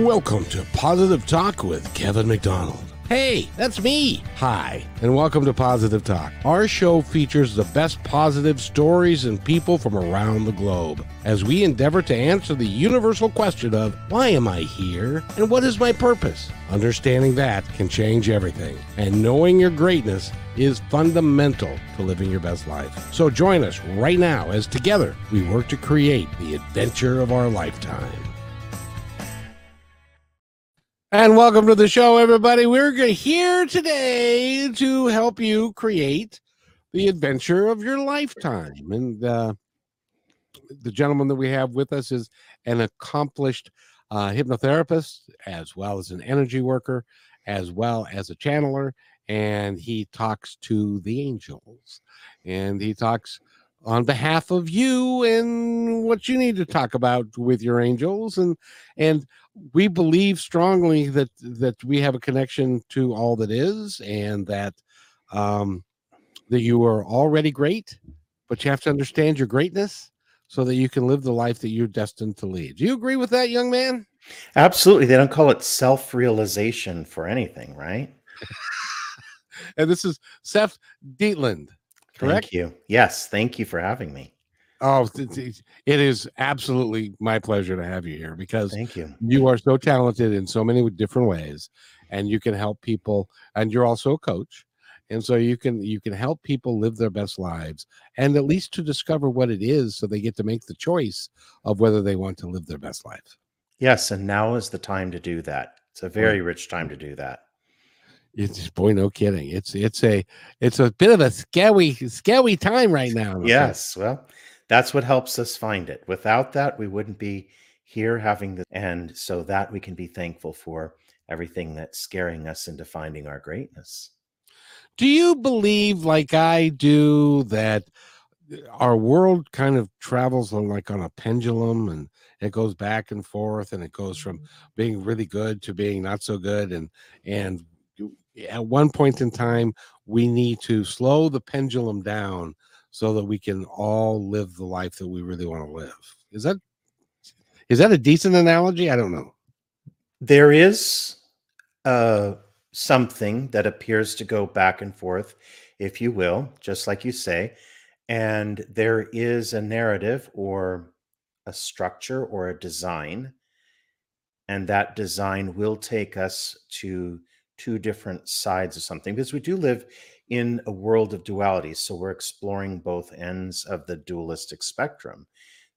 Welcome to Positive Talk with Kevin McDonald. Hey, that's me. Hi, and welcome to Positive Talk. Our show features the best positive stories and people from around the globe as we endeavor to answer the universal question of why am I here and what is my purpose? Understanding that can change everything, and knowing your greatness is fundamental to living your best life. So join us right now as together we work to create the adventure of our lifetime. And welcome to the show, everybody. We're here today to help you create the adventure of your lifetime. And uh, the gentleman that we have with us is an accomplished uh, hypnotherapist, as well as an energy worker, as well as a channeler. And he talks to the angels and he talks on behalf of you and what you need to talk about with your angels and and we believe strongly that that we have a connection to all that is and that um that you are already great but you have to understand your greatness so that you can live the life that you're destined to lead do you agree with that young man Absolutely. They don't call it self-realization for anything, right? and this is Seph Dietlin correct Thank you. Yes, thank you for having me. Oh it is absolutely my pleasure to have you here because Thank you. you are so talented in so many different ways and you can help people and you're also a coach and so you can you can help people live their best lives and at least to discover what it is so they get to make the choice of whether they want to live their best life Yes, and now is the time to do that. It's a very rich time to do that. it's boy no kidding it's it's a it's a bit of a scary scary time right now Yes, well, that's what helps us find it. Without that, we wouldn't be here having the and so that we can be thankful for everything that's scaring us into finding our greatness. do you believe like i do that uh, our world kind of travels on like on a pendulum and it goes back and forth and it goes from mm-hmm. being really good to being not so good and and at one point in time we need to slow the pendulum down so that we can all live the life that we really want to live is that is that a decent analogy i don't know There is uh, something that appears to go back and forth, if you will, just like you say. And there is a narrative or a structure or a design. And that design will take us to two different sides of something because we do live in a world of duality. So we're exploring both ends of the dualistic spectrum.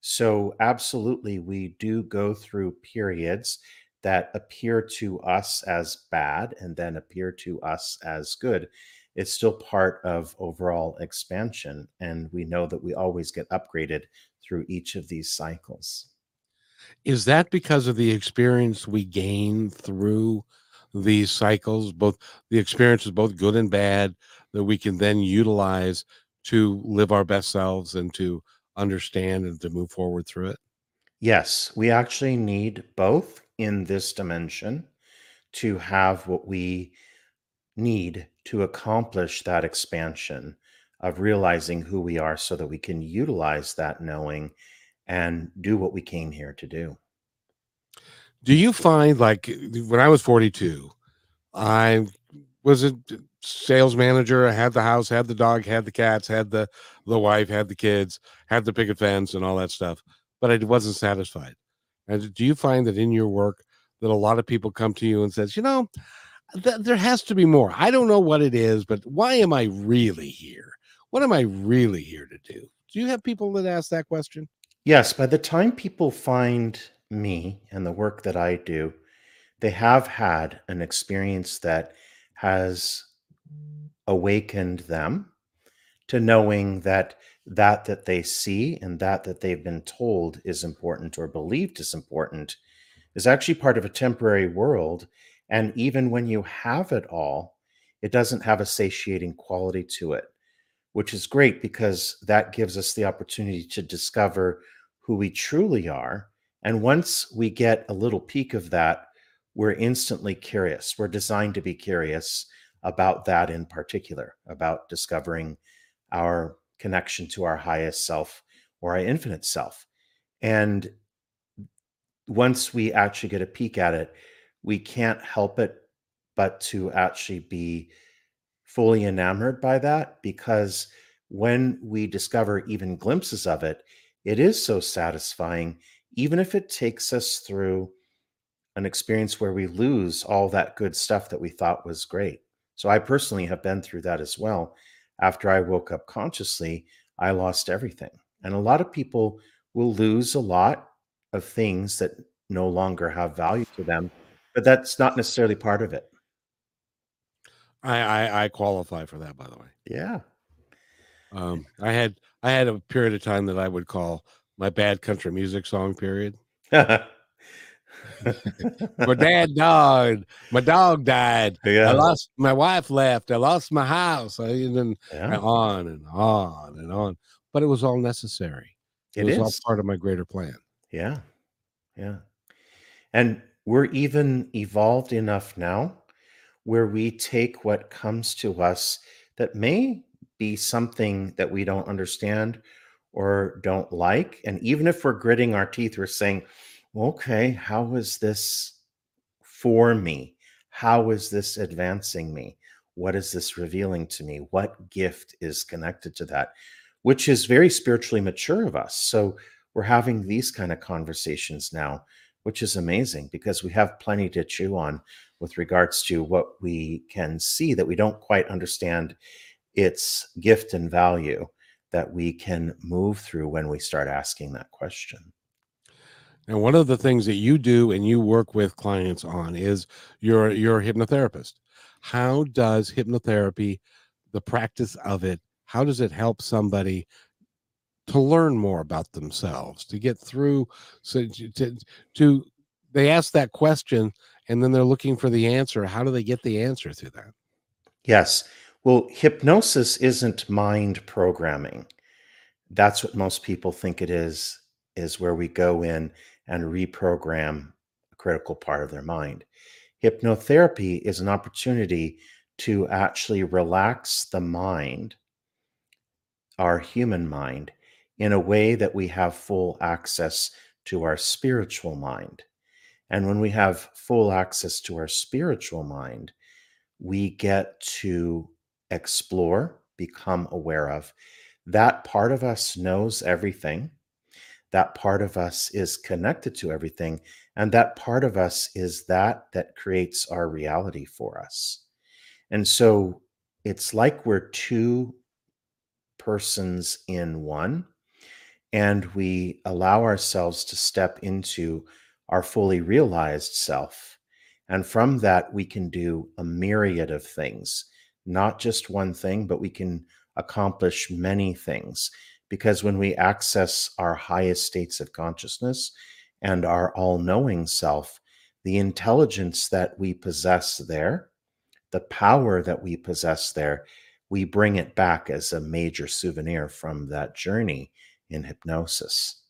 So, absolutely, we do go through periods that appear to us as bad and then appear to us as good, it's still part of overall expansion. And we know that we always get upgraded through each of these cycles. is that because of the experience we gain through these cycles both the experiences both good and bad that we can then utilize to live our best selves and to understand and to move forward through it Yes, we actually need both in this dimension to have what we need to accomplish that expansion of realizing who we are so that we can utilize that knowing and do what we came here to do. do you find like when i was 42 i was a sales manager i had the house had the dog had the cats had the the wife had the kids had the picket fence and all that stuff but i wasn't satisfied. And do you find that in your work that a lot of people come to you and says you know th- there has to be more. I don't know what it is but why am i really here? What am i really here to do? Do you have people that ask that question? Yes, by the time people find me and the work that I do, they have had an experience that has awakened them to knowing that that that they see and that that they've been told is important or believed is important is actually part of a temporary world. And even when you have it all it doesn't have a satiating quality to it which is great because that gives us the opportunity to discover who we truly are. And once we get a little peek of that we're instantly curious. We're designed to be curious about that in particular about discovering our connection to our highest self or our infinite self. And once we actually get a peek at it, we can't help it but to actually be fully enamored by that because when we discover even glimpses of it, it is so satisfying, even if it takes us through an experience where we lose all that good stuff that we thought was great. So I personally have been through that as well. After I woke up consciously, I lost everything. And a lot of people will lose a lot of things that no longer have value to them, but that's not necessarily part of it. I, I I qualify for that, by the way. Yeah. Um, I had I had a period of time that I would call my bad country music song period. my dad died. My dog died. I lost my wife left. I lost my house. I, and then Yeah. on and on and on. But it was all necessary. It, It was all part of my greater plan. Yeah. Yeah. And we're even evolved enough now where we take what comes to us that may be something that we don't understand or don't like. And even if we're gritting our teeth, we're saying, okay, how is this for me? How is this advancing me? What is this revealing to me? What gift is connected to that? Which is very spiritually mature of us. So we're having these kind of conversations now, which is amazing because we have plenty to chew on with regards to what we can see that we don't quite understand its gift and value that we can move through when we start asking that question. And one of the things that you do and you work with clients on is you're you're a hypnotherapist. How does hypnotherapy, the practice of it, how does it help somebody to learn more about themselves, to get through so to, to, they ask that question and then they're looking for the answer. How do they get the answer through that? Yes. Well, hypnosis isn't mind programming. That's what most people think it is, is where we go in and reprogram a critical part of their mind. Hypnotherapy is an opportunity to actually relax the mind, our human mind, in a way that we have full access to our spiritual mind. And when we have full access to our spiritual mind, we get to explore, become aware of. That part of us knows everything. That part of us is connected to everything. And that part of us is that that creates our reality for us. And so it's like we're two persons in one, and we allow ourselves to step into our fully realized self. And from that, we can do a myriad of things, not just one thing, but we can accomplish many things. Because when we access our highest states of consciousness and our all knowing self, the intelligence that we possess there, the power that we possess there, we bring it back as a major souvenir from that journey in hypnosis.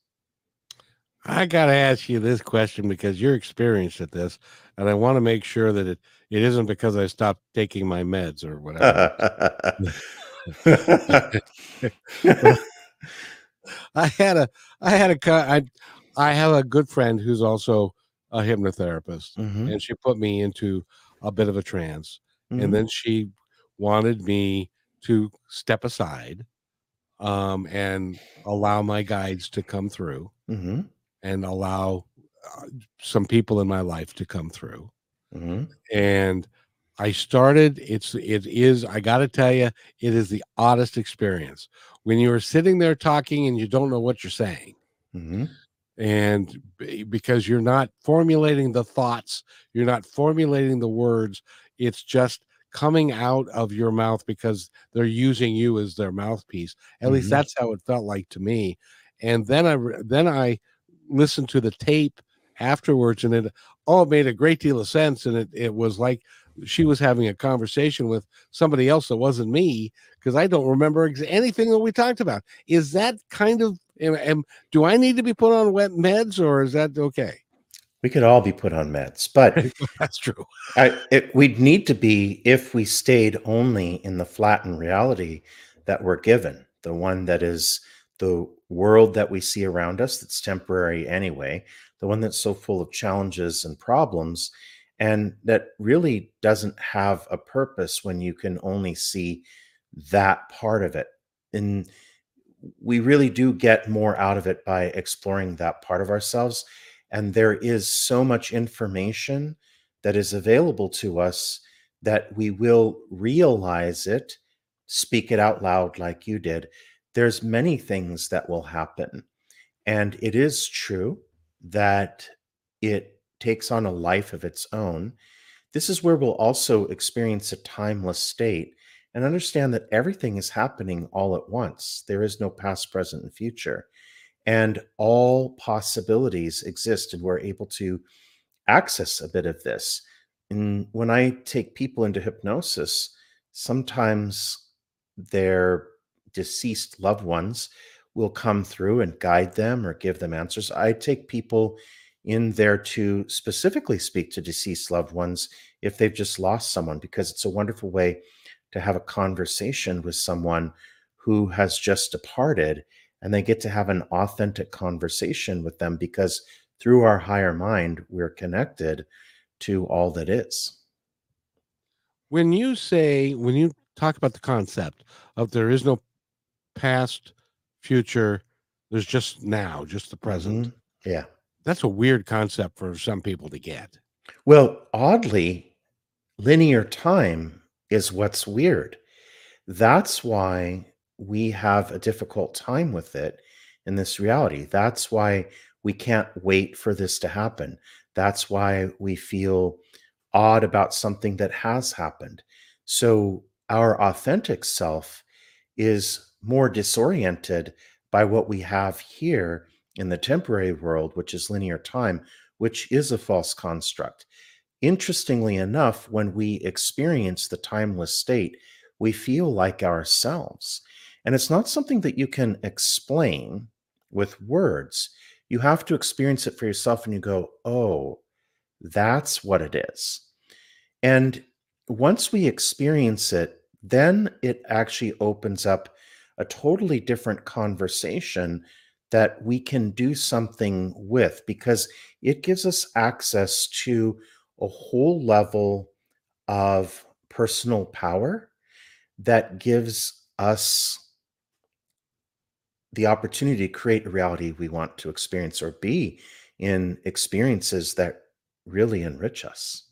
I got to ask you this question because you're experienced at this, and I want to make sure that it, it isn't because I stopped taking my meds or whatever. I had a, I had a, I, I have a good friend who's also a hypnotherapist, Mhm, and she put me into a bit of a trance, mhm, and then she wanted me to step aside, um, and allow my guides to come through, mhm, and allow uh, some people in my life to come through. mhm. and I started. It's it is. I got to tell you, it is the oddest experience when you are sitting there talking and you don't know what you're saying, Mhm, and b- because you're not formulating the thoughts, you're not formulating the words. It's just coming out of your mouth because they're using you as their mouthpiece. At least Mhm. that's how it felt like to me. And then I then I listened to the tape afterwards, and it all made a great deal of sense. And it it was like she was having a conversation with somebody else that wasn't me because I don't remember ex- anything that we talked about. Is that kind of am, am- do I need to be put on wet meds or is that okay? We could all be put on meds, but That's true. I, it, we'd need to be if we stayed only in the flattened reality that we're given, the one that is the world that we see around us that's temporary anyway, the one that's so full of challenges and problems, and that really doesn't have a purpose when you can only see that part of it. And we really do get more out of it by exploring that part of ourselves. And there is so much information that is available to us that we will realize it, speak it out loud like you did. There's many things that will happen. And it is true that it takes on a life of its own. This is where we'll also experience a timeless state and understand that everything is happening all at once. There is no past, present, and future. And all possibilities exist, and we're able to access a bit of this. And when I take people into hypnosis, sometimes their deceased loved ones will come through and guide them or give them answers. I take people in there to specifically speak to deceased loved ones if they've just lost someone, because it's a wonderful way to have a conversation with someone who has just departed and they get to have an authentic conversation with them because through our higher mind, we're connected to all that is. When you say, when you talk about the concept of there is no past, future, there's just now, just the present. Mhm. Yeah. That's a weird concept for some people to get. Well, oddly, linear time is what's weird. That's why we have a difficult time with it in this reality. That's why we can't wait for this to happen. That's why we feel odd about something that has happened. So, our authentic self is more disoriented by what we have here in the temporary world, which is linear time, which is a false construct. Interestingly enough, when we experience the timeless state, we feel like ourselves. And it's not something that you can explain with words. You have to experience it for yourself and you go, oh, that's what it is. And once we experience it, then it actually opens up a totally different conversation that we can do something with because it gives us access to a whole level of personal power that gives us the opportunity to create a reality we want to experience or be in experiences that really enrich us.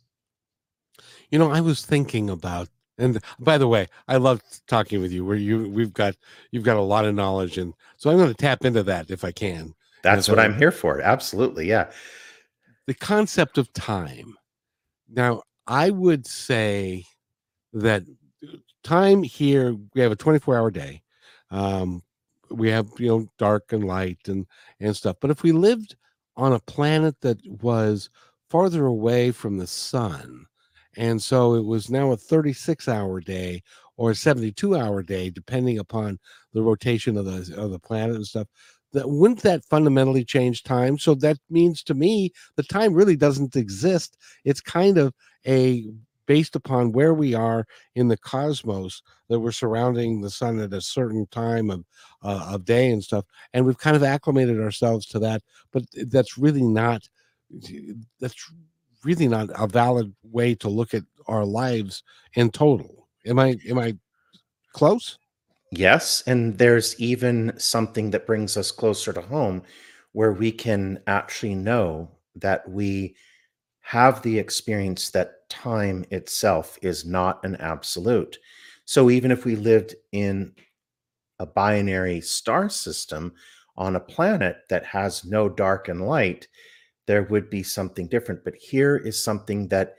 You know, I was thinking about, and by the way, I love talking with you. Where you, we've got, you've got a lot of knowledge, and so I'm going to tap into that if I can. That's what I'm here for. Absolutely. Yeah. The concept of time. Now, I would say that time here, we have a 24 hour day. Um, we have, you know, dark and light and, and stuff. But if we lived on a planet that was farther away from the sun, and so it was now a 36 hour day or a 72 hour day, depending upon the rotation of the, of the planet and stuff, that wouldn't that fundamentally change time? So that means to me, the time really doesn't exist. It's kind of a based upon where we are in the cosmos that we're surrounding the sun at a certain time of uh, of day and stuff and we've kind of acclimated ourselves to that but that's really not that's really not a valid way to look at our lives in total am i am i close Yes. And there's even something that brings us closer to home where we can actually know that we have the experience that time itself is not an absolute. So even if we lived in a binary star system on a planet that has no dark and light, there would be something different. But here is something that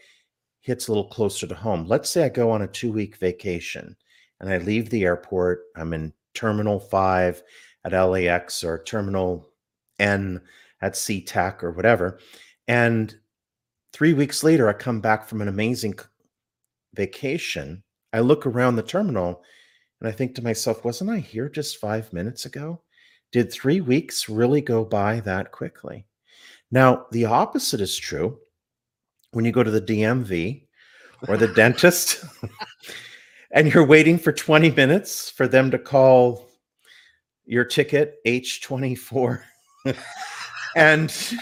hits a little closer to home. Let's say I go on a two week vacation and I leave the airport. I'm in Terminal 5 at LAX or Terminal N at SeaTac or whatever. And three weeks later, I come back from an amazing vacation. I look around the terminal and I think to myself, wasn't I here just five minutes ago? Did three weeks really go by that quickly? Now, the opposite is true. When you go to the DMV or the dentist and you're waiting for 20 minutes for them to call your ticket H24 and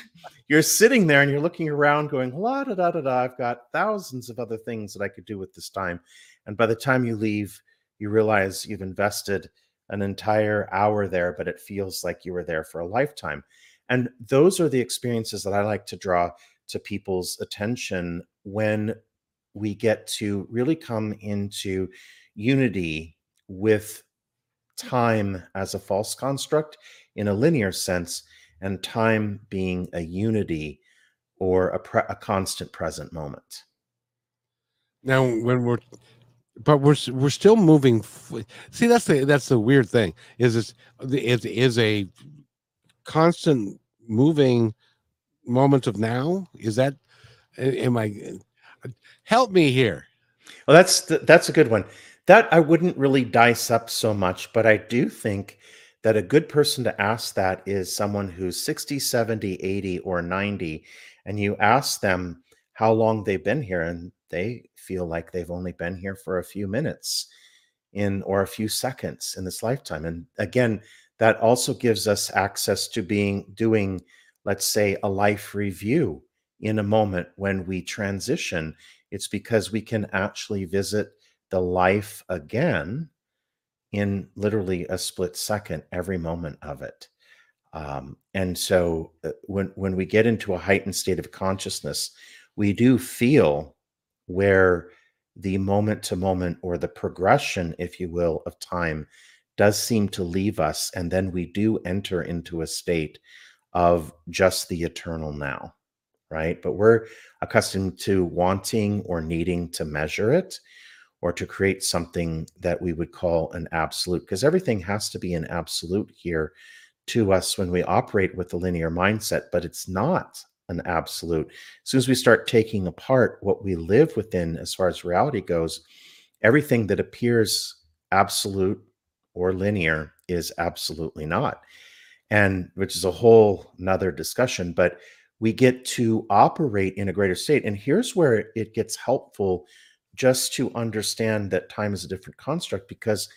you're sitting there and you're looking around going, la da da da da. I've got thousands of other things that I could do with this time. And by the time you leave, you realize you've invested an entire hour there, but it feels like you were there for a lifetime. And those are the experiences that I like to draw to people's attention when we get to really come into unity with time as a false construct in a linear sense, and time being a unity or a, pre- a constant present moment. Now, when we're, but we're we're still moving. f- See, that's the that's the weird thing. Is it's is is a constant moving moment of now? Is that? Am I? Help me here. Well, that's th- that's a good one. That I wouldn't really dice up so much, but I do think that a good person to ask that is someone who's 60, 70, 80 or 90 and you ask them how long they've been here and they feel like they've only been here for a few minutes in or a few seconds in this lifetime. And again, that also gives us access to being doing let's say a life review in a moment when we transition. It's because we can actually visit the life again in literally a split second every moment of it. Um, and so uh, when when we get into a heightened state of consciousness we do feel where the moment to moment or the progression if you will of time does seem to leave us and then we do enter into a state of just the eternal now right? But we're accustomed to wanting or needing to measure it or to create something that we would call an absolute because everything has to be an absolute here to us when we operate with the linear mindset but it's not an absolute. As soon as we start taking apart what we live within as far as reality goes everything that appears absolute or linear is absolutely not. And which is a whole nother discussion but we get to operate in a greater state and here's where it gets helpful just to understand that time is a different construct because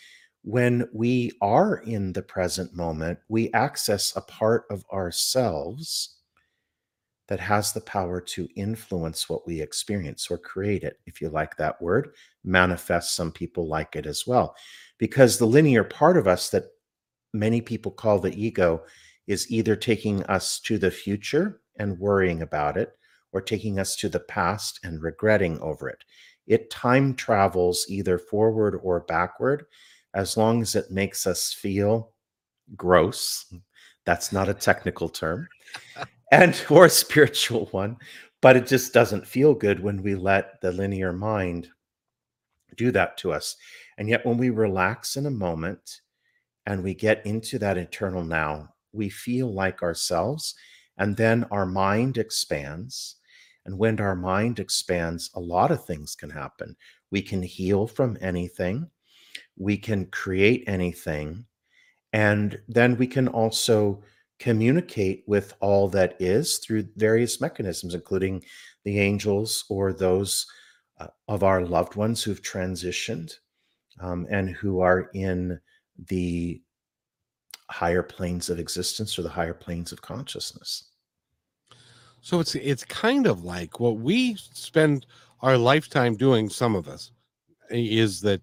when we are in the present moment we access a part of ourselves that has the power to influence what we experience or create it if you like that word manifest some people like it as well because the linear part of us that many people call the ego is either taking us to the future and worrying about it or taking us to the past and regretting over it. It time travels either forward or backward as long as it makes us feel gross. That's not a technical term. And or a spiritual one, but it just doesn't feel good when we let the linear mind do that to us. And yet when we relax in a moment and we get into that eternal now, we feel like ourselves and then our mind expands. And when our mind expands, a lot of things can happen. We can heal from anything, we can create anything, and then we can also communicate with all that is through various mechanisms, including the angels or those uh, of our loved ones who've transitioned um, and who are in the higher planes of existence or the higher planes of consciousness. So it's it's kind of like what we spend our lifetime doing. Some of us is that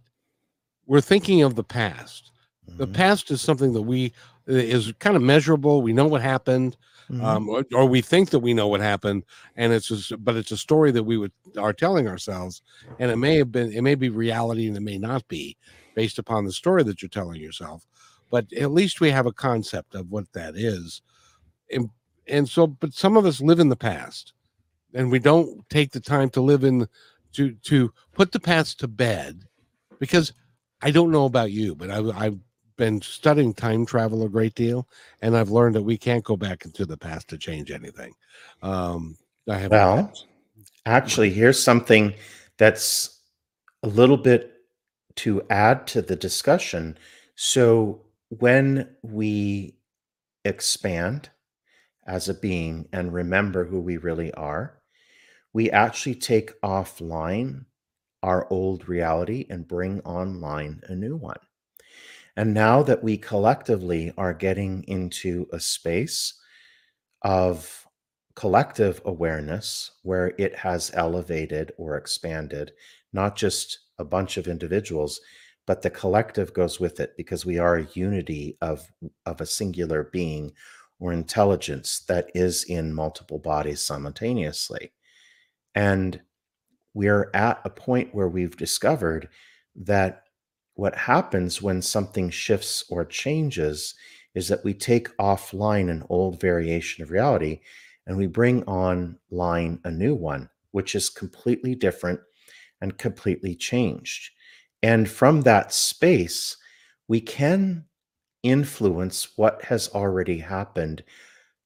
we're thinking of the past. The Mhm. past is something that we is kind of measurable. We know what happened, Mhm. um, or, or we think that we know what happened, and it's just, but it's a story that we would are telling ourselves, and it may have been, it may be reality, and it may not be, based upon the story that you're telling yourself. But at least we have a concept of what that is, and and so, but some of us live in the past, and we don't take the time to live in to to put the past to bed, because I don't know about you, but I, I've been studying time travel a great deal, and I've learned that we can't go back into the past to change anything. Um, I have Well, actually, here's something that's a little bit to add to the discussion. So, when we expand as a being and remember who we really are, we actually take offline our old reality and bring online a new one. And now that we collectively are getting into a space of collective awareness where it has elevated or expanded, not just a bunch of individuals, but the collective goes with it because we are a unity of, of a singular being or intelligence that is in multiple bodies simultaneously. And we're at a point where we've discovered that what happens when something shifts or changes is that we take offline an old variation of reality and we bring online a new one, which is completely different and completely changed. And from that space, we can influence what has already happened.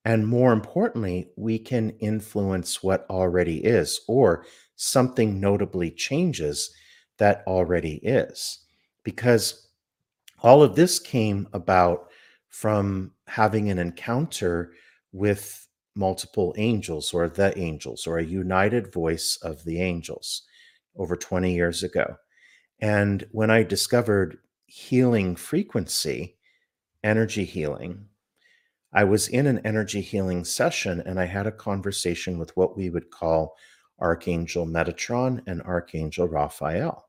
And more importantly, we can influence what already is, or something notably changes that already is. Because all of this came about from having an encounter with multiple angels or the angels or a united voice of the angels over 20 years ago. And when I discovered healing frequency, energy healing, I was in an energy healing session and I had a conversation with what we would call Archangel Metatron and Archangel Raphael.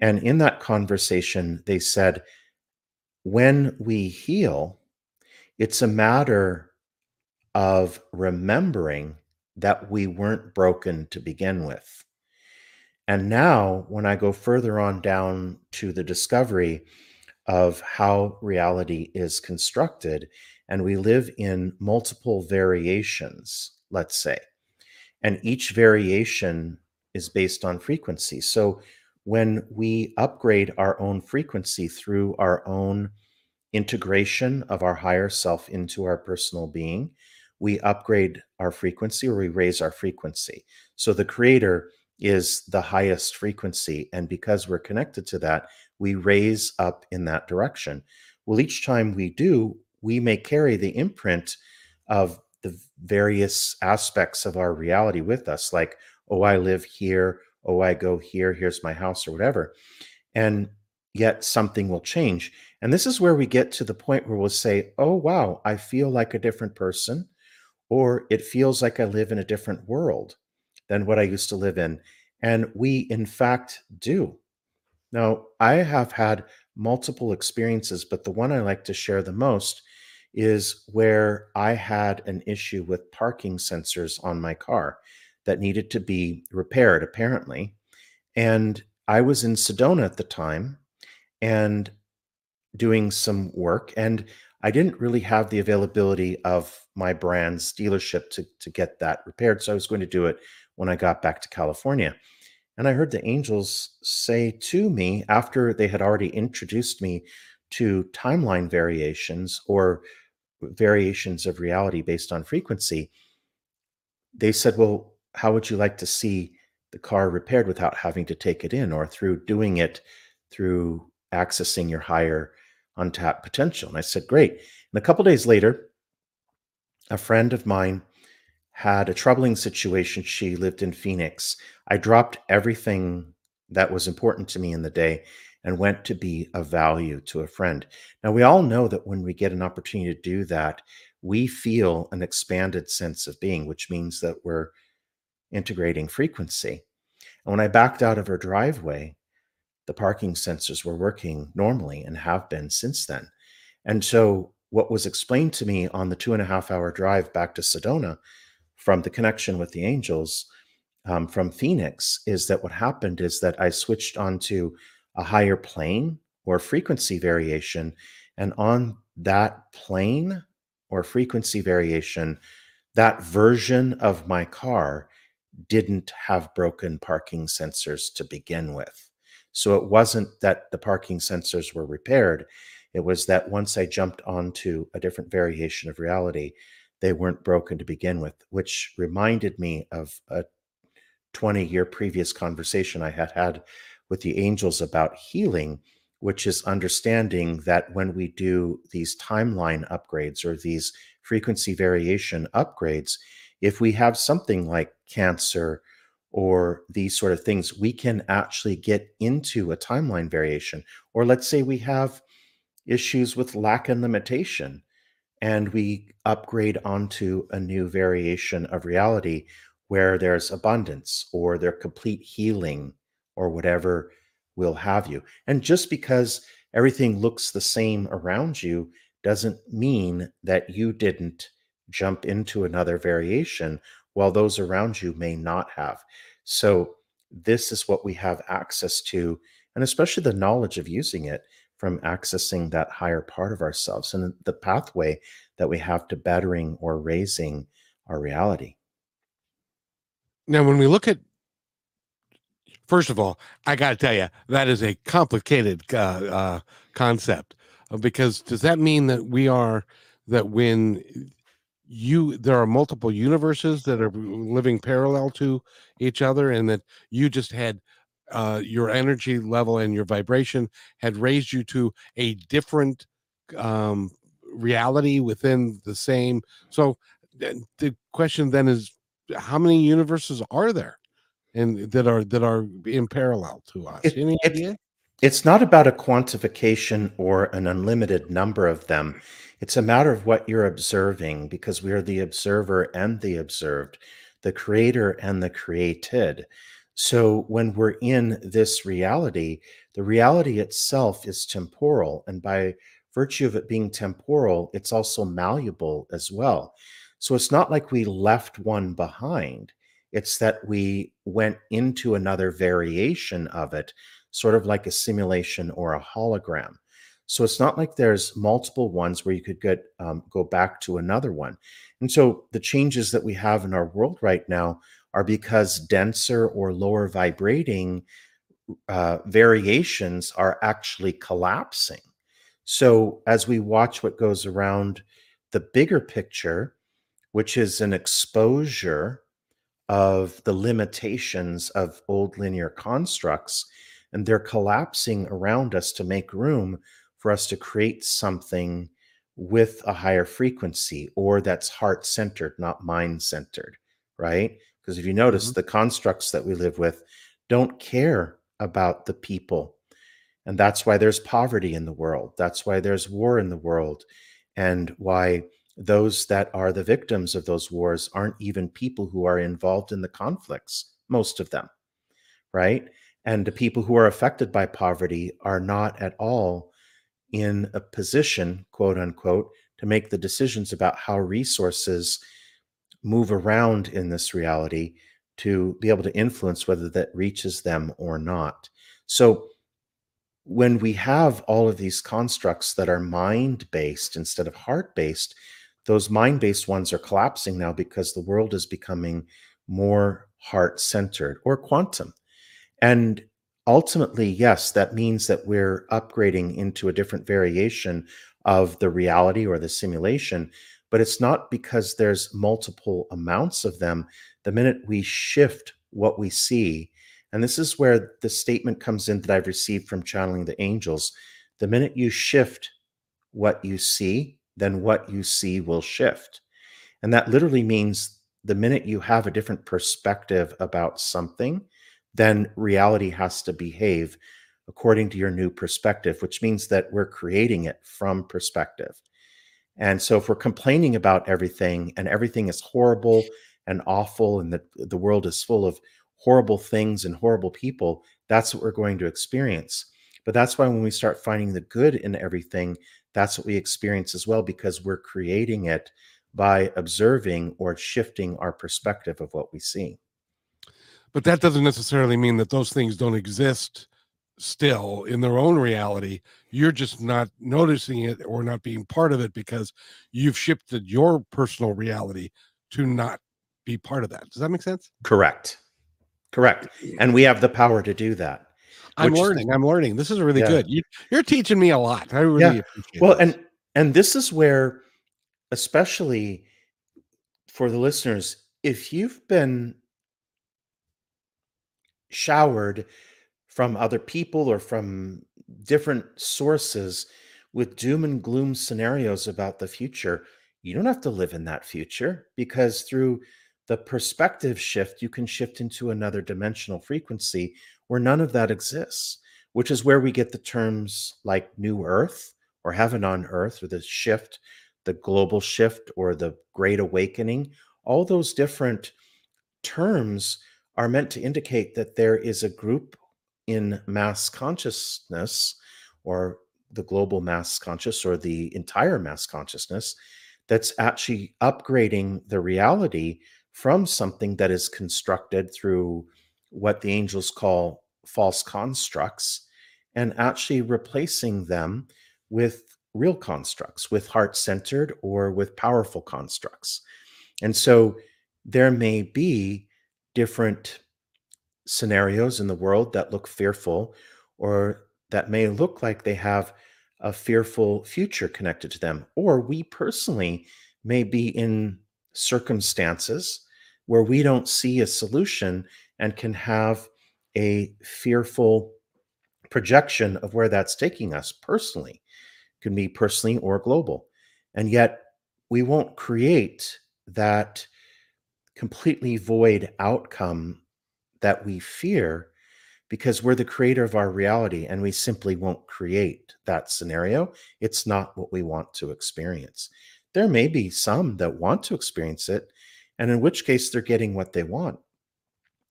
And in that conversation, they said, when we heal, it's a matter of remembering that we weren't broken to begin with. And now, when I go further on down to the discovery of how reality is constructed, and we live in multiple variations, let's say, and each variation is based on frequency. So when we upgrade our own frequency through our own integration of our higher self into our personal being, we upgrade our frequency or we raise our frequency. So the creator is the highest frequency. And because we're connected to that, we raise up in that direction. Well, each time we do, we may carry the imprint of the various aspects of our reality with us, like, oh, I live here, oh, I go here, here's my house, or whatever. And yet something will change. And this is where we get to the point where we'll say, oh, wow, I feel like a different person, or it feels like I live in a different world than what I used to live in. And we, in fact, do. Now, I have had multiple experiences, but the one I like to share the most is where I had an issue with parking sensors on my car that needed to be repaired, apparently. And I was in Sedona at the time and doing some work. And I didn't really have the availability of my brand's dealership to, to get that repaired. So I was going to do it when I got back to California. And I heard the angels say to me after they had already introduced me to timeline variations or variations of reality based on frequency, they said, Well, how would you like to see the car repaired without having to take it in or through doing it through accessing your higher untapped potential? And I said, great. And a couple days later, a friend of mine had a troubling situation. She lived in Phoenix. I dropped everything that was important to me in the day and went to be of value to a friend. Now, we all know that when we get an opportunity to do that, we feel an expanded sense of being, which means that we're integrating frequency. And when I backed out of her driveway, the parking sensors were working normally and have been since then. And so, what was explained to me on the two and a half hour drive back to Sedona from the connection with the angels um, from Phoenix is that what happened is that I switched onto a higher plane or frequency variation. And on that plane or frequency variation, that version of my car didn't have broken parking sensors to begin with. So it wasn't that the parking sensors were repaired. It was that once I jumped onto a different variation of reality, they weren't broken to begin with, which reminded me of a 20 year previous conversation I had had with the angels about healing, which is understanding that when we do these timeline upgrades or these frequency variation upgrades, if we have something like cancer or these sort of things, we can actually get into a timeline variation. Or let's say we have issues with lack and limitation. and we upgrade onto a new variation of reality where there's abundance or their complete healing or whatever will have you. And just because everything looks the same around you doesn't mean that you didn't jump into another variation while those around you may not have. So, this is what we have access to, and especially the knowledge of using it from accessing that higher part of ourselves and the pathway that we have to bettering or raising our reality. Now, when we look at, first of all, I got to tell you, that is a complicated uh, uh, concept uh, because does that mean that we are, that when you, there are multiple universes that are living parallel to each other and that you just had uh, your energy level and your vibration had raised you to a different um, reality within the same. So the question then is, how many universes are there, and that are that are in parallel to us? It, Any it, idea? It's not about a quantification or an unlimited number of them. It's a matter of what you're observing because we are the observer and the observed, the creator and the created. So when we're in this reality, the reality itself is temporal. And by virtue of it being temporal, it's also malleable as well. So it's not like we left one behind, it's that we went into another variation of it, sort of like a simulation or a hologram. So it's not like there's multiple ones where you could get um, go back to another one. And so the changes that we have in our world right now are because denser or lower vibrating uh, variations are actually collapsing. So as we watch what goes around the bigger picture, which is an exposure of the limitations of old linear constructs, and they're collapsing around us to make room for us to create something with a higher frequency or that's heart centered, not mind centered, right? Because if you notice, mm-hmm. the constructs that we live with don't care about the people. And that's why there's poverty in the world. That's why there's war in the world. And why those that are the victims of those wars aren't even people who are involved in the conflicts, most of them, right? And the people who are affected by poverty are not at all in a position, quote unquote, to make the decisions about how resources move around in this reality to be able to influence whether that reaches them or not. So, when we have all of these constructs that are mind based instead of heart based, those mind based ones are collapsing now because the world is becoming more heart centered or quantum. And ultimately, yes, that means that we're upgrading into a different variation of the reality or the simulation but it's not because there's multiple amounts of them. The minute we shift what we see, and this is where the statement comes in that I've received from channeling the angels the minute you shift what you see, then what you see will shift. And that literally means the minute you have a different perspective about something, then reality has to behave according to your new perspective, which means that we're creating it from perspective. And so if we're complaining about everything and everything is horrible and awful and that the world is full of horrible things and horrible people, that's what we're going to experience. But that's why when we start finding the good in everything, that's what we experience as well because we're creating it by observing or shifting our perspective of what we see. But that doesn't necessarily mean that those things don't exist still in their own reality. You're just not noticing it or not being part of it because you've shifted your personal reality to not be part of that. Does that make sense? Correct. Correct. And we have the power to do that i'm learning i'm learning. This is really yeah. good. You, are teaching me a lot. I really yeah. appreciate well and and this is where especially for the listeners if you've been showered from other people or from different sources with doom and gloom scenarios about the future, you don't have to live in that future because through the perspective shift, you can shift into another dimensional frequency where none of that exists, which is where we get the terms like new earth or heaven on earth or the shift the global shift or the great awakening, all those different terms are meant to indicate that there is a group in mass consciousness or the global mass conscious or the entire mass consciousness that's actually upgrading the reality from something that is constructed through what the angels call false constructs and actually replacing them with real constructs, with heart centered or with powerful constructs. And so there may be different scenarios in the world that look fearful or that may look like they have a fearful future connected to them. Or we personally may be in circumstances where we don't see a solution and can have a fearful projection of where that's taking us personally. It can be personally or global. And yet we won't create that completely void outcome that we fear because we're the creator of our reality and we simply won't create that scenario. It's not what we want to experience. There may be some that want to experience it, and in which case they're getting what they want.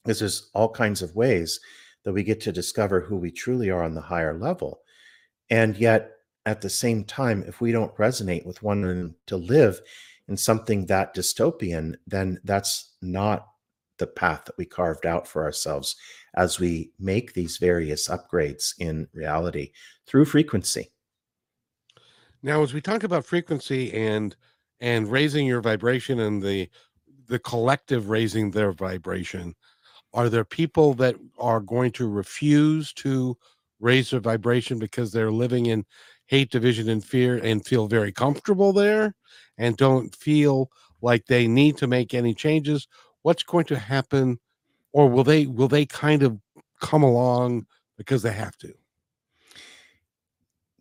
Because there's all kinds of ways that we get to discover who we truly are on the higher level. And yet, at the same time, if we don't resonate with wanting to live in something that dystopian, then that's not the path that we carved out for ourselves as we make these various upgrades in reality through frequency. Now, as we talk about frequency and and raising your vibration and the the collective raising their vibration, are there people that are going to refuse to raise their vibration because they're living in hate, division, and fear and feel very comfortable there and don't feel like they need to make any changes? what's going to happen or will they will they kind of come along because they have to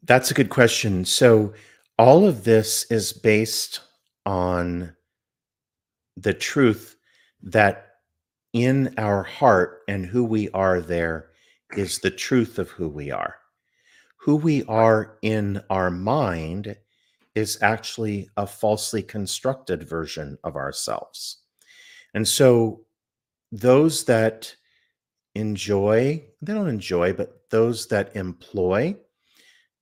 that's a good question so all of this is based on the truth that in our heart and who we are there is the truth of who we are who we are in our mind is actually a falsely constructed version of ourselves and so those that enjoy, they don't enjoy, but those that employ,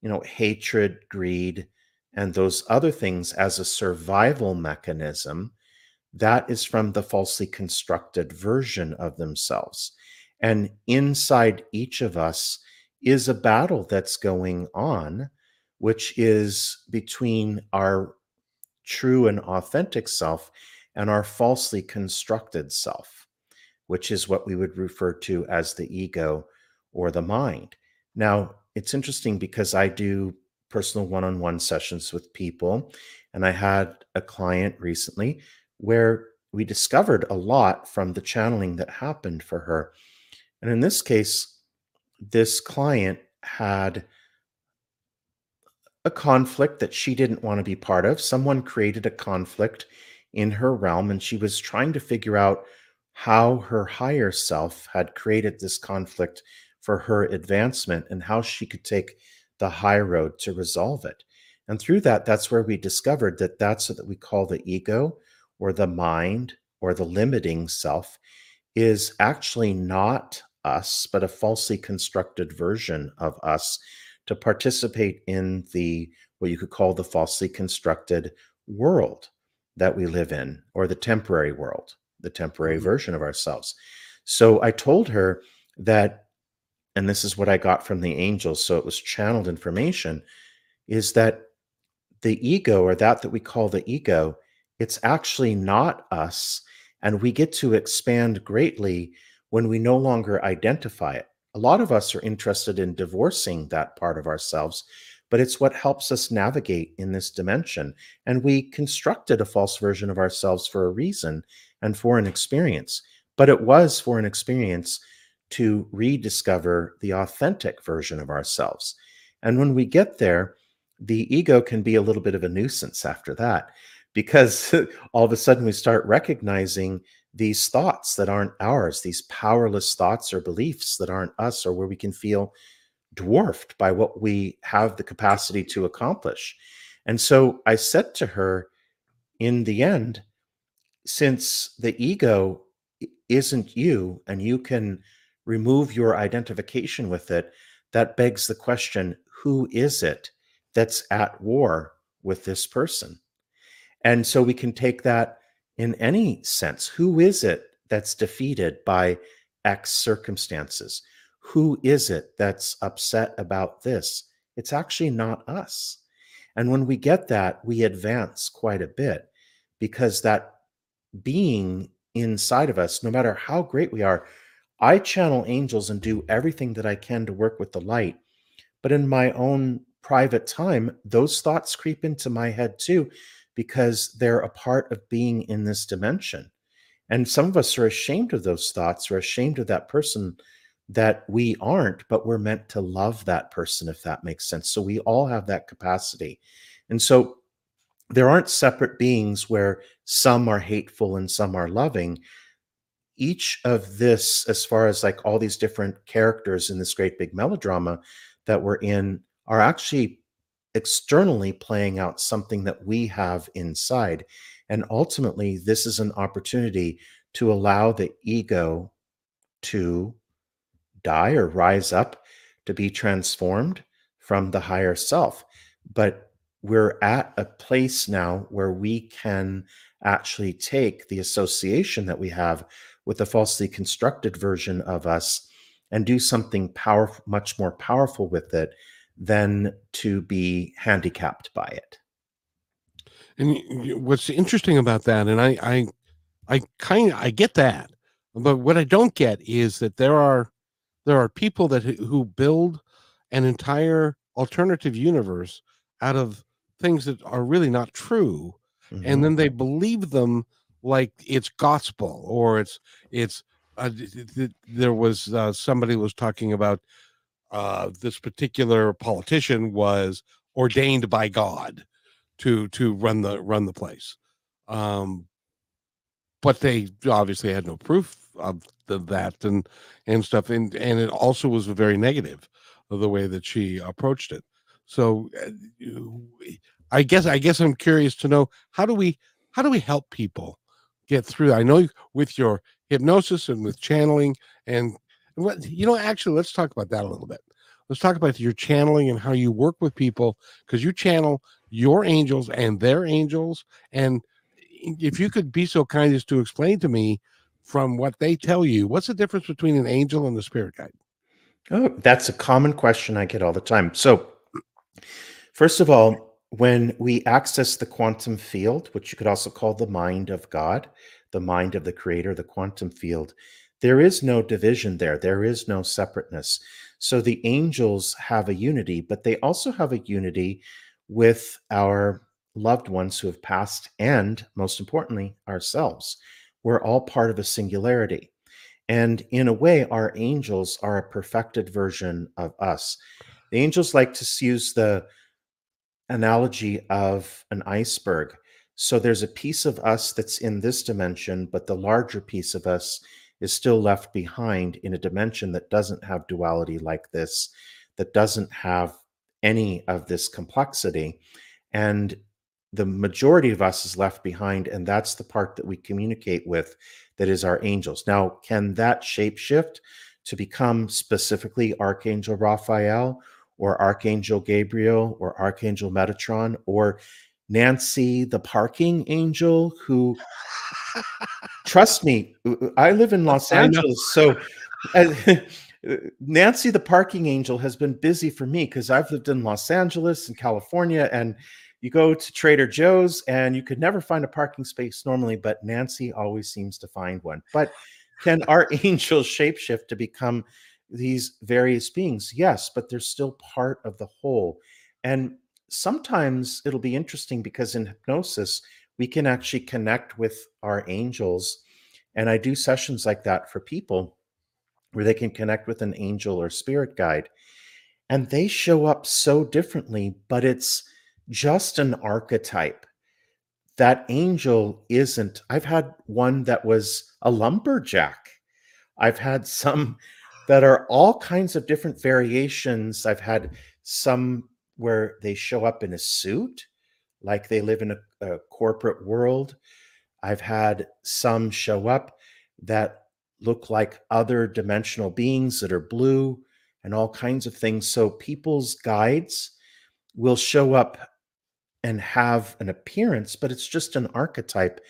you know, hatred, greed, and those other things as a survival mechanism, that is from the falsely constructed version of themselves. And inside each of us is a battle that's going on, which is between our true and authentic self and our falsely constructed self, which is what we would refer to as the ego or the mind. Now, it's interesting because I do personal one on one sessions with people, and I had a client recently where we discovered a lot from the channeling that happened for her. And in this case, this client had a conflict that she didn't want to be part of. Someone created a conflict in her realm, and she was trying to figure out how her higher self had created this conflict for her advancement and how she could take the high road to resolve it. And through that, that's where we discovered that that's what we call the ego or the mind or the limiting self is actually not us, but a falsely constructed version of us to participate in the what you could call the falsely constructed world that we live in or the temporary world, the temporary mm-hmm. version of ourselves. So I told her that, and this is what I got from the angels, so it was channeled information, is that the ego or that that we call the ego, it's actually not us. And we get to expand greatly when we no longer identify it. A lot of us are interested in divorcing that part of ourselves but it's what helps us navigate in this dimension. And we constructed a false version of ourselves for a reason and for an experience, but it was for an experience to rediscover the authentic version of ourselves. And when we get there, the ego can be a little bit of a nuisance after that because all of a sudden we start recognizing these thoughts that aren't ours, these powerless thoughts or beliefs that aren't us, or where we can feel dwarfed by what we have the capacity to accomplish. And so I said to her, in the end, since the ego isn't you and you can remove your identification with it, that begs the question who is it that's at war with this person? And so we can take that in any sense. Who is it that's defeated by X circumstances? Who is it that's upset about this? It's actually not us. And when we get that, we advance quite a bit because that being inside of us, no matter how great we are, I channel angels and do everything that I can to work with the light. But in my own private time, those thoughts creep into my head too, because they're a part of being in this dimension. And some of us are ashamed of those thoughts or ashamed of that person that we aren't, but we're meant to love that person, if that makes sense. So we all have that capacity. And so there aren't separate beings where some are hateful and some are loving. Each of this, as far as like all these different characters in this great big melodrama that we're in, are actually externally playing out something that we have inside. And ultimately, this is an opportunity to allow the ego to die or rise up to be transformed from the higher self. But we're at a place now where we can actually take the association that we have with the falsely constructed version of us and do something powerful, much more powerful with it than to be handicapped by it. And what's interesting about that, and I, I, I kind of I get that, but what I don't get is that there are there are people that who build an entire alternative universe out of things that are really not true mm-hmm. and then they believe them like it's gospel or it's it's uh, there was uh, somebody was talking about uh, this particular politician was ordained by God to to run the run the place, um, but they obviously had no proof of the, that and and stuff, and and it also was very negative of the way that she approached it. So, uh, I guess I guess I'm curious to know how do we how do we help people get through? I know with your hypnosis and with channeling and what you know actually let's talk about that a little bit. Let's talk about your channeling and how you work with people because you channel your angels and their angels and if you could be so kind as to explain to me from what they tell you what's the difference between an angel and a spirit guide oh that's a common question i get all the time so first of all when we access the quantum field, which you could also call the mind of God, the mind of the creator, the quantum field, there is no division there. There is no separateness. So the angels have a unity, but they also have a unity with our loved ones who have passed and, most importantly, ourselves. We're all part of a singularity. And in a way, our angels are a perfected version of us. The angels like to use the analogy of an iceberg. So there's a piece of us that's in this dimension, but the larger piece of us is still left behind in a dimension that doesn't have duality like this, that doesn't have any of this complexity. And the majority of us is left behind, and that's the part that we communicate with that is our angels. Now, can that shapeshift to become specifically Archangel Raphael or Archangel Gabriel or Archangel Metatron or Nancy the parking angel who trust me I live in Los Angeles so uh, Nancy the parking angel has been busy for me cuz I've lived in Los Angeles and California and you go to Trader Joe's and you could never find a parking space normally but Nancy always seems to find one. But can our angels shapeshift to become these various beings? Yes but they're still part of the whole. And sometimes it'll be interesting because in hypnosis we can actually connect with our angels and i do sessions like that for people where they can connect with an angel or spirit guide and they show up so differently but it's just an archetype that angel isn't i've had one that was a lumberjack i've had some that are all kinds of different variations. I've had some where they show up in a suit, like they live in a, a corporate world. I've had some show up that look like other dimensional beings that are blue and all kinds of things. So people's guides will show up and have an appearance, but it's just an archetype.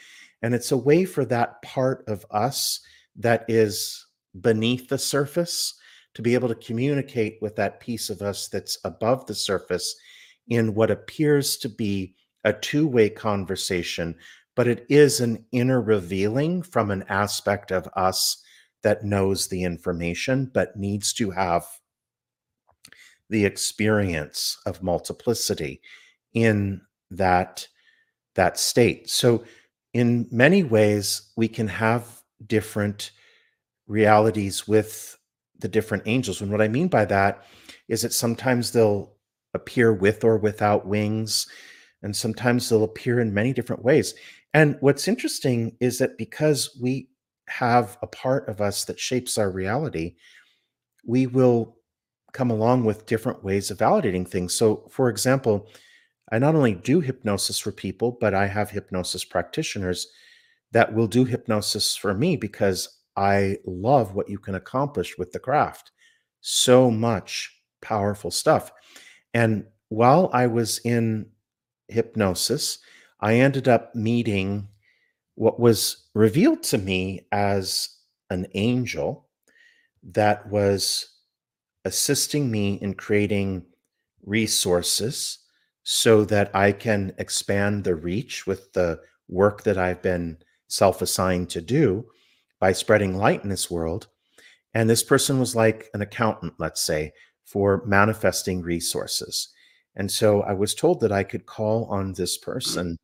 And it's a way for that part of us that is beneath the surface to be able to communicate with that piece of us that's above the surface in what appears to be a two way conversation, but it is an inner revealing from an aspect of us that knows the information, but needs to have the experience of multiplicity in that that state. So in many ways we can have different realities with the different angels and what i mean by that is that sometimes they'll appear with or without wings and sometimes they'll appear in many different ways and what's interesting is that because we have a part of us that shapes our reality we will come along with different ways of validating things. So, for example, I not only do hypnosis for people, but I have hypnosis practitioners that will do hypnosis for me because I love what you can accomplish with the craft. So much powerful stuff. And while I was in hypnosis, I ended up meeting what was revealed to me as an angel that was assisting me in creating resources so that I can expand the reach with the work that I've been self assigned to do by spreading light in this world. And this person was like an accountant, let's say, for manifesting resources. And so I was told that I could call on this person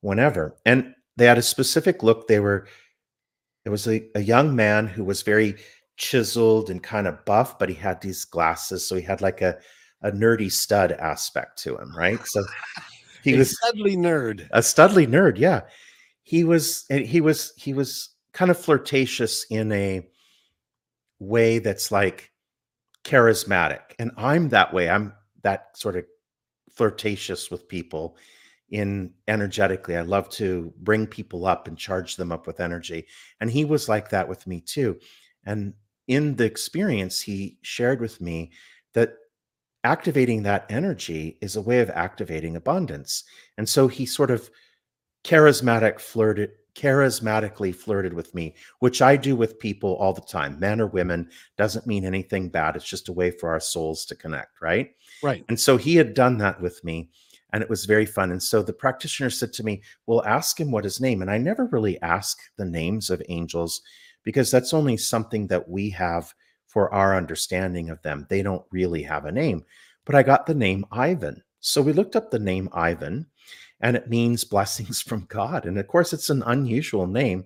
whenever. And they had a specific look. They were, it was a, a young man who was very chiseled and kind of buff, but he had these glasses, so he had like a a nerdy stud aspect to him, right? So he was a was studly nerd. a studly nerd, yeah. He was he was he was kind of flirtatious in a way that's like charismatic. And I'm that way. I'm that sort of flirtatious with people in energetically. I love to bring people up and charge them up with energy. And he was like that with me too. And in the experience, he shared with me that activating that energy is a way of activating abundance. And so he sort of charismatic flirted charismatically flirted with me, which I do with people all the time, men or women, doesn't mean anything bad. It's just a way for our souls to connect, right? Right. And so he had done that with me and it was very fun. And so the practitioner said to me, Well, ask him what his name. And I never really ask the names of angels because that's only something that we have for our understanding of them. They don't really have a name. But I got the name Ivan. So we looked up the name Ivan, and it means blessings from God. And of course, it's an unusual name.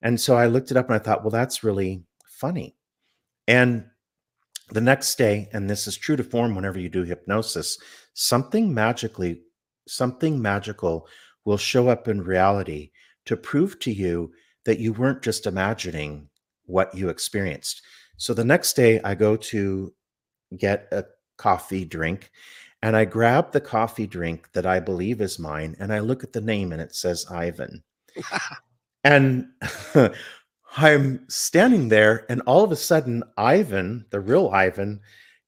And so I looked it up and I thought, well, that's really funny. And the next day, and this is true to form whenever you do hypnosis, something magically, something magical will show up in reality to prove to you that you weren't just imagining what you experienced. So the next day, I go to get a coffee drink and I grab the coffee drink that I believe is mine and I look at the name and it says Ivan. and I'm standing there and all of a sudden, Ivan, the real Ivan,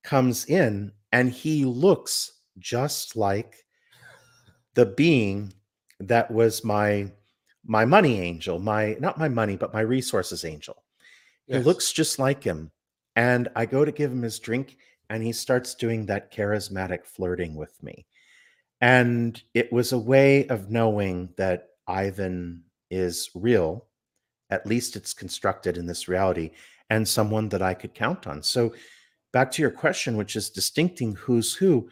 comes in and he looks just like the being that was my my money angel, my not my money, but my resources angel. He looks just like him. And I go to give him his drink, and he starts doing that charismatic flirting with me. And it was a way of knowing that Ivan is real, at least it's constructed in this reality, and someone that I could count on. So, back to your question, which is distincting who's who,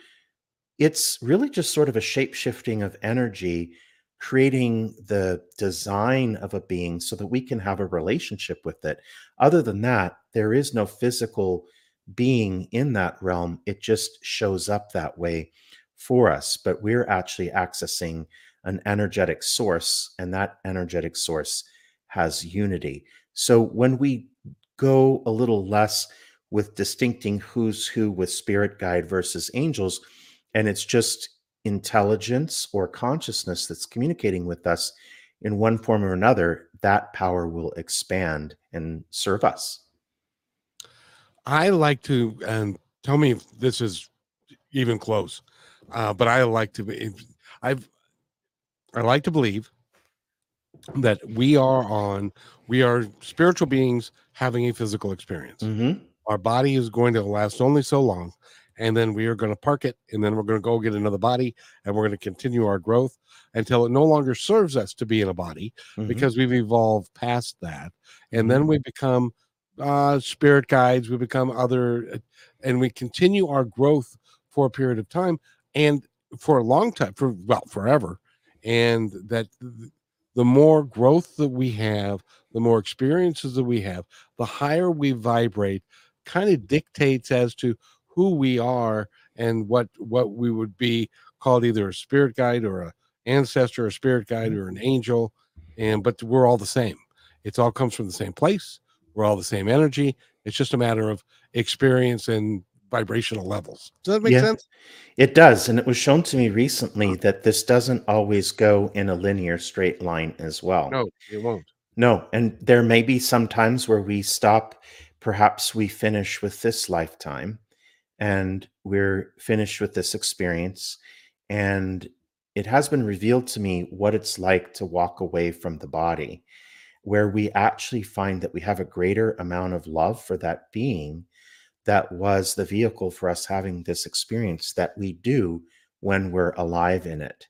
it's really just sort of a shape shifting of energy creating the design of a being so that we can have a relationship with it. Other than that, there is no physical being in that realm. It just shows up that way for us, but we're actually accessing an energetic source, and that energetic source has unity. So when we go a little less with distincting who's who with spirit guide versus angels, and it's just intelligence or consciousness that's communicating with us in one form or another, that power will expand and serve us. I like to, and tell me if this is even close, uh, but I like to be, I've, I like to believe that we are on, we are spiritual beings having a physical experience. Mm-hmm. Our body is going to last only so long, and then we are going to park it, and then we're going to go get another body, and we're going to continue our growth until it no longer serves us to be in a body Mm-hmm. because we've evolved past that and then we become uh spirit guides we become other uh, and we continue our growth for a period of time and for a long time for well forever. And that the more growth that we have the more experiences that we have the higher we vibrate kind of dictates as to who we are and what what we would be called either a spirit guide or a ancestor a spirit guide or an angel. And but we're all the same. It's all comes from the same place we're all the same energy it's just a matter of experience and vibrational levels does that make Yeah. sense It does. And it was shown to me recently that this doesn't always go in a linear straight line as well. no it won't No, and there may be some times where we stop, perhaps we finish with this lifetime and we're finished with this experience. And it has been revealed to me what it's like to walk away from the body, where we actually find that we have a greater amount of love for that being that was the vehicle for us having this experience that we do when we're alive in it.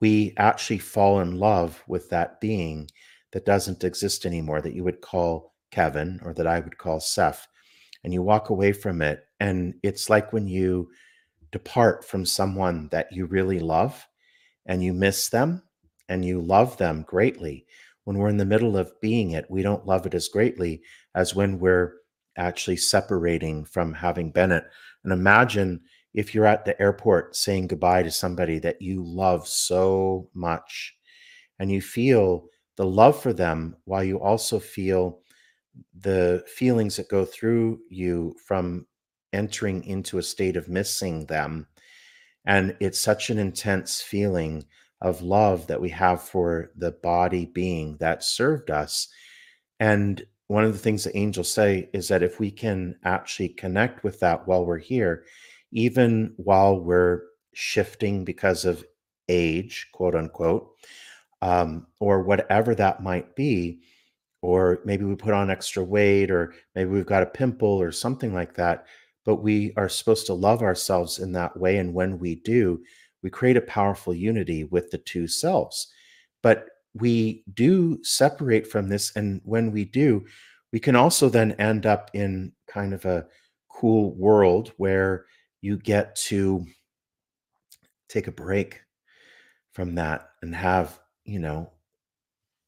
We actually fall in love with that being that doesn't exist anymore that you would call Kevin or that I would call Seph. And you walk away from it. And it's like when you depart from someone that you really love and you miss them and you love them greatly. When we're in the middle of being it, we don't love it as greatly as when we're actually separating from having been it. And imagine if you're at the airport saying goodbye to somebody that you love so much and you feel the love for them while you also feel the feelings that go through you from entering into a state of missing them. And it's such an intense feeling of love that we have for the body being that served us. And one of the things the angels say is that if we can actually connect with that while we're here, even while we're shifting because of age, quote unquote, um, or whatever that might be, or maybe we put on extra weight, or maybe we've got a pimple or something like that. But we are supposed to love ourselves in that way. And when we do, we create a powerful unity with the two selves. But we do separate from this. And when we do, we can also then end up in kind of a cool world where you get to take a break from that and have, you know,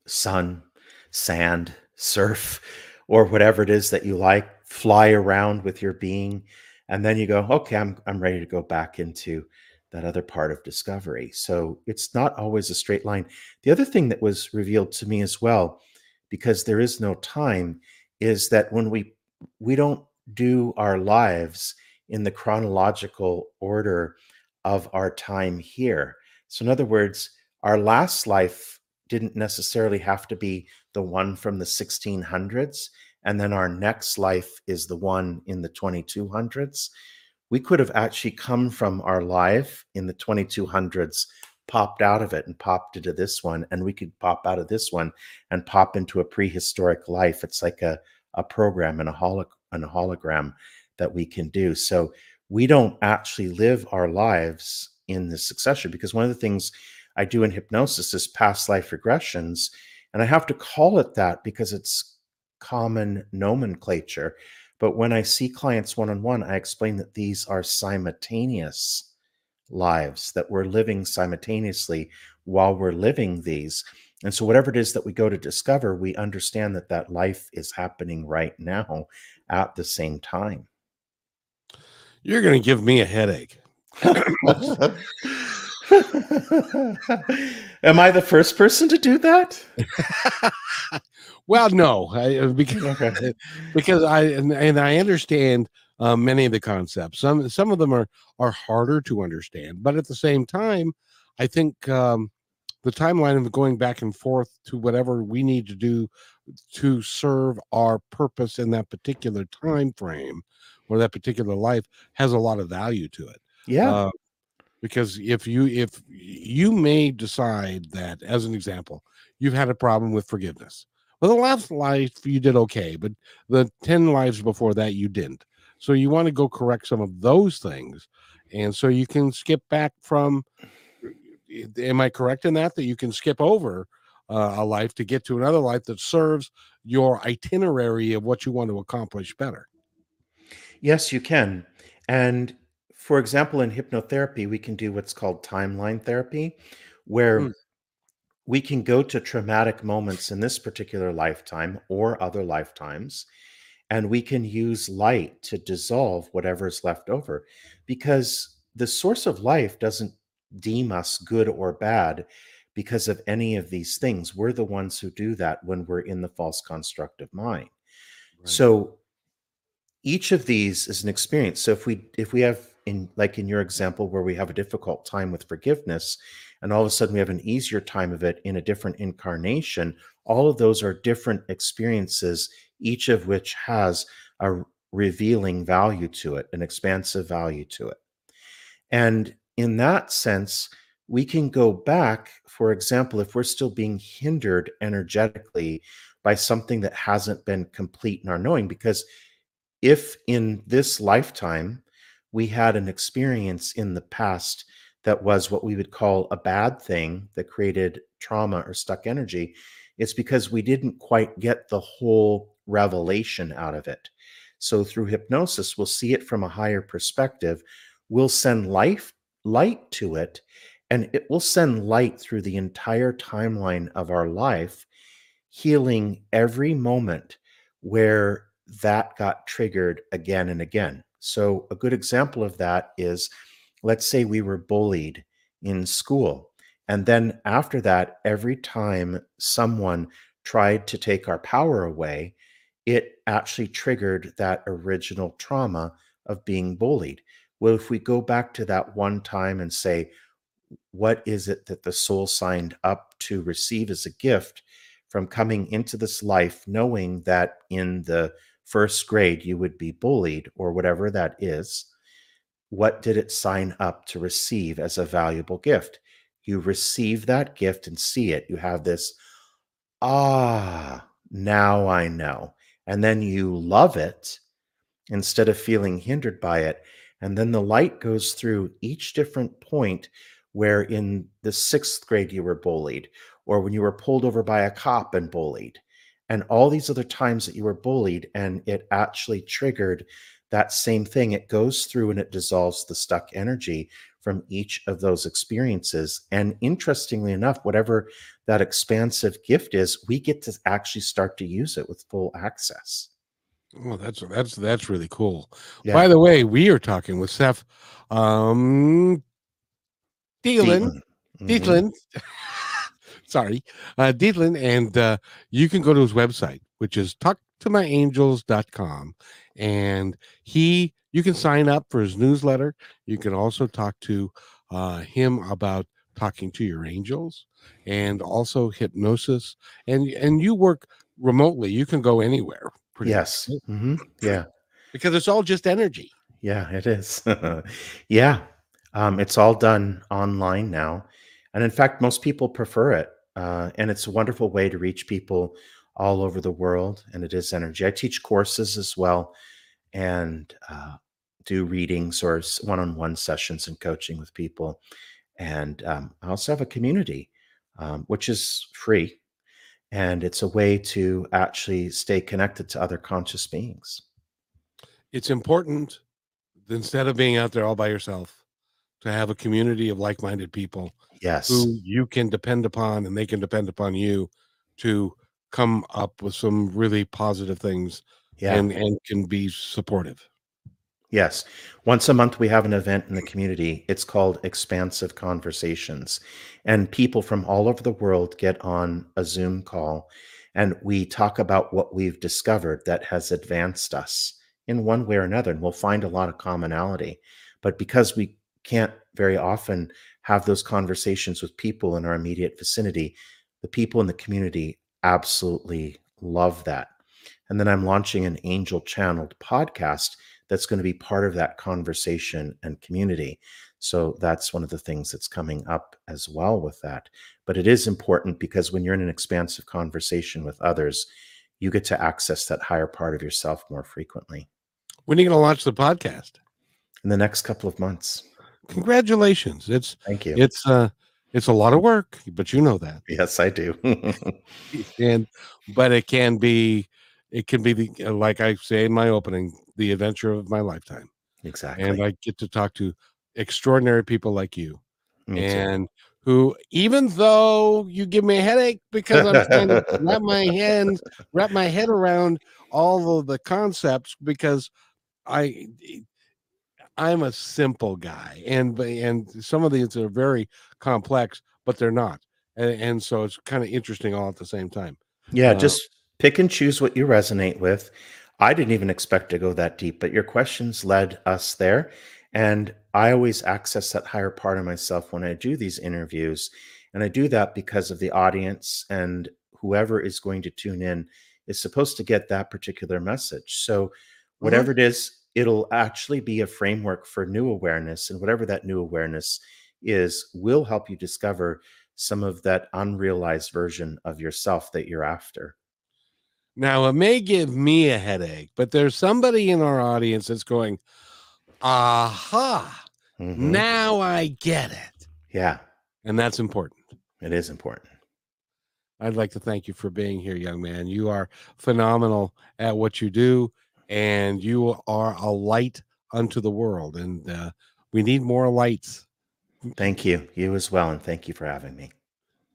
sun, sand, surf, or whatever it is that you like, fly around with your being. And then you go, okay, I'm, I'm ready to go back into that other part of discovery. So it's not always a straight line. The other thing that was revealed to me as well, because there is no time, is that when we we don't do our lives in the chronological order of our time here. So in other words, our last life didn't necessarily have to be the one from the 1600s and then our next life is the one in the 2200s we could have actually come from our life in the 2200s popped out of it and popped into this one and we could pop out of this one and pop into a prehistoric life. It's like a, a program and a, and a hologram that we can do. So we don't actually live our lives in the succession because one of the things i do in hypnosis is past life regressions and i have to call it that because it's common nomenclature but when I see clients one on one, I explain that these are simultaneous lives, that we're living simultaneously while we're living these. And so, whatever it is that we go to discover, we understand that that life is happening right now at the same time. you're going to give me a headache Am I the first person to do that? well no I, uh, because Okay. because I and, and I understand uh, many of the concepts. Some some of them are are harder to understand, but at the same time, I think um, the timeline of going back and forth to whatever we need to do to serve our purpose in that particular time frame or that particular life has a lot of value to it. Yeah. Uh, because if you if you may decide that as an example you've had a problem with forgiveness well the last life you did okay but the 10 lives before that you didn't so you want to go correct some of those things and so you can skip back from am i correct in that that you can skip over uh, a life to get to another life that serves your itinerary of what you want to accomplish better Yes, you can. And for example, in hypnotherapy, we can do what's called timeline therapy, where Mm. We can go to traumatic moments in this particular lifetime or other lifetimes, and we can use light to dissolve whatever is left over because the source of life doesn't deem us good or bad because of any of these things. We're the ones who do that when we're in the false construct of mind. So each of these is an experience so if we if we have in like in your example where we have a difficult time with forgiveness and all of a sudden we have an easier time of it in a different incarnation all of those are different experiences each of which has a revealing value to it an expansive value to it. And in that sense we can go back for example if we're still being hindered energetically by something that hasn't been complete in our knowing because if in this lifetime we had an experience in the past that was what we would call a bad thing that created trauma or stuck energy, it's because we didn't quite get the whole revelation out of it. So through hypnosis, we'll see it from a higher perspective. We'll send life light to it, and it will send light through the entire timeline of our life, healing every moment where that got triggered again and again. So, a good example of that is let's say we were bullied in school. And then after that, every time someone tried to take our power away, it actually triggered that original trauma of being bullied. Well, if we go back to that one time and say, what is it that the soul signed up to receive as a gift from coming into this life, knowing that in the first grade you would be bullied or whatever that is, what did it sign up to receive as a valuable gift? You receive that gift and see it. You have this, ah, now I know. And then you love it instead of feeling hindered by it. And then the light goes through each different point where in the sixth grade you were bullied, or when you were pulled over by a cop and bullied, and all these other times that you were bullied, and it actually triggered that same thing. It goes through and it dissolves the stuck energy from each of those experiences. And interestingly enough, whatever that expansive gift is, we get to actually start to use it with full access. Oh, that's that's that's really cool. Yeah. By the way, we are talking with Seph um Dealin. Mhm. Sorry, uh, Dietlin, and uh, you can go to his website, which is talktomyangels.com, and he you can sign up for his newsletter. You can also talk to uh, him about talking to your angels and also hypnosis, and and you work remotely. You can go anywhere. pretty Yes. much, Mhm. Yeah. because it's all just energy. Yeah, it is. yeah. Um, it's all done online now. And in fact, most people prefer it. Uh, and it's a wonderful way to reach people all over the world. And it is energy. I teach courses as well and uh, do readings or one on one sessions and coaching with people. And um, I also have a community, um, which is free. And it's a way to actually stay connected to other conscious beings. it's important instead of being out there all by yourself to have a community of like-minded people Yes. who you can depend upon and they can depend upon you to come up with some really positive things Yeah. and and can be supportive Yes. Once a month, we have an event in the community. It's called Expansive Conversations. And people from all over the world get on a Zoom call and we talk about what we've discovered that has advanced us in one way or another, and we'll find a lot of commonality. But because we can't very often have those conversations with people in our immediate vicinity, the people in the community absolutely love that. And then I'm launching an angel channeled podcast that's going to be part of that conversation and community. So that's one of the things that's coming up as well with that. But it is important because when you're in an expansive conversation with others, you get to access that higher part of yourself more frequently When are you going to launch the podcast? in the next couple of months. Congratulations. It's Thank you. it's uh it's a lot of work, but you know that. yes, I do. And but it can be it can be the uh, like I say in my opening, the adventure of my lifetime. exactly. And I get to talk to extraordinary people like you. Me too. and who even though you give me a headache because I'm trying to wrap my hand wrap my head around all of the concepts because I I'm a simple guy and and some of these are very complex but they're not and, and so it's kind of interesting all at the same time Yeah, Uh, just pick and choose what you resonate with. I didn't even expect to go that deep, but your questions led us there. And I always access that higher part of myself when I do these interviews. And I do that because of the audience and whoever is going to tune in is supposed to get that particular message. So, whatever it is, it'll actually be a framework for new awareness. And whatever that new awareness is, will help you discover some of that unrealized version of yourself that you're after. now it may give me a headache but there's somebody in our audience that's going aha Mhm. now I get it Yeah, and that's important it is important. I'd like to thank you for being here, young man. You are phenomenal at what you do, and you are a light unto the world. And uh, we need more lights. Thank you. You as well. And thank you for having me.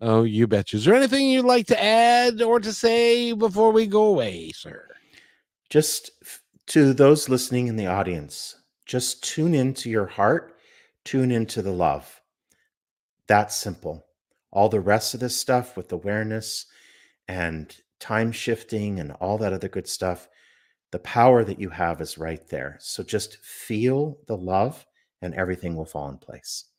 Oh, you betcha. Is there anything you'd like to add or to say before we go away, sir? Just f- to those listening in the audience, just tune into your heart, tune into the love. That's simple. All the rest of this stuff with awareness and time shifting and all that other good stuff, the power that you have is right there. So just feel the love and everything will fall in place.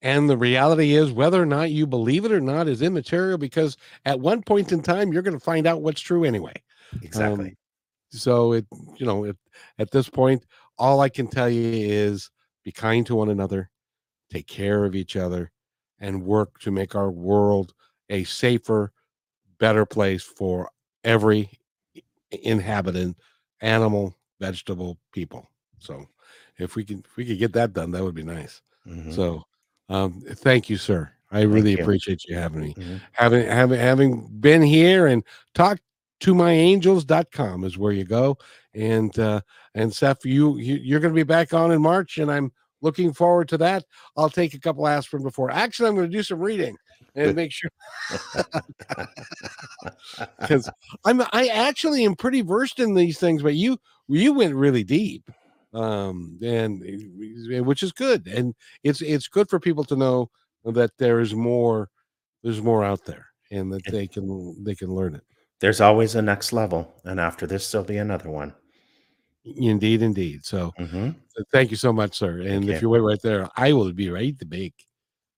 And the reality is, whether or not you believe it or not is immaterial because at one point in time, you're going to find out what's true anyway. Exactly. Um, so it, you know, it, at this point, all I can tell you is be kind to one another, take care of each other, and work to make our world a safer, better place for every inhabitant, animal, vegetable, people. So if we can, if we could get that done, that would be nice. Mhm. So um, thank you, sir. I really you. appreciate you having me Mhm. having having having been here and talk to my myangels.com is where you go and uh and Seph you, you you're going to be back on in March and I'm looking forward to that I'll take a couple aspirin before actually I'm going to do some reading and make sure because I'm I actually am pretty versed in these things but you you went really deep um and eh, which is good and it's it's good for people to know that there is more there's more out there and that they can they can learn it There's always a next level. And after this, there'll be another one. indeed indeed so Mhm. uh, thank you so much sir and you. if you wait right there i will be right to bake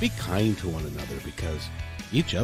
be kind to one another because each other.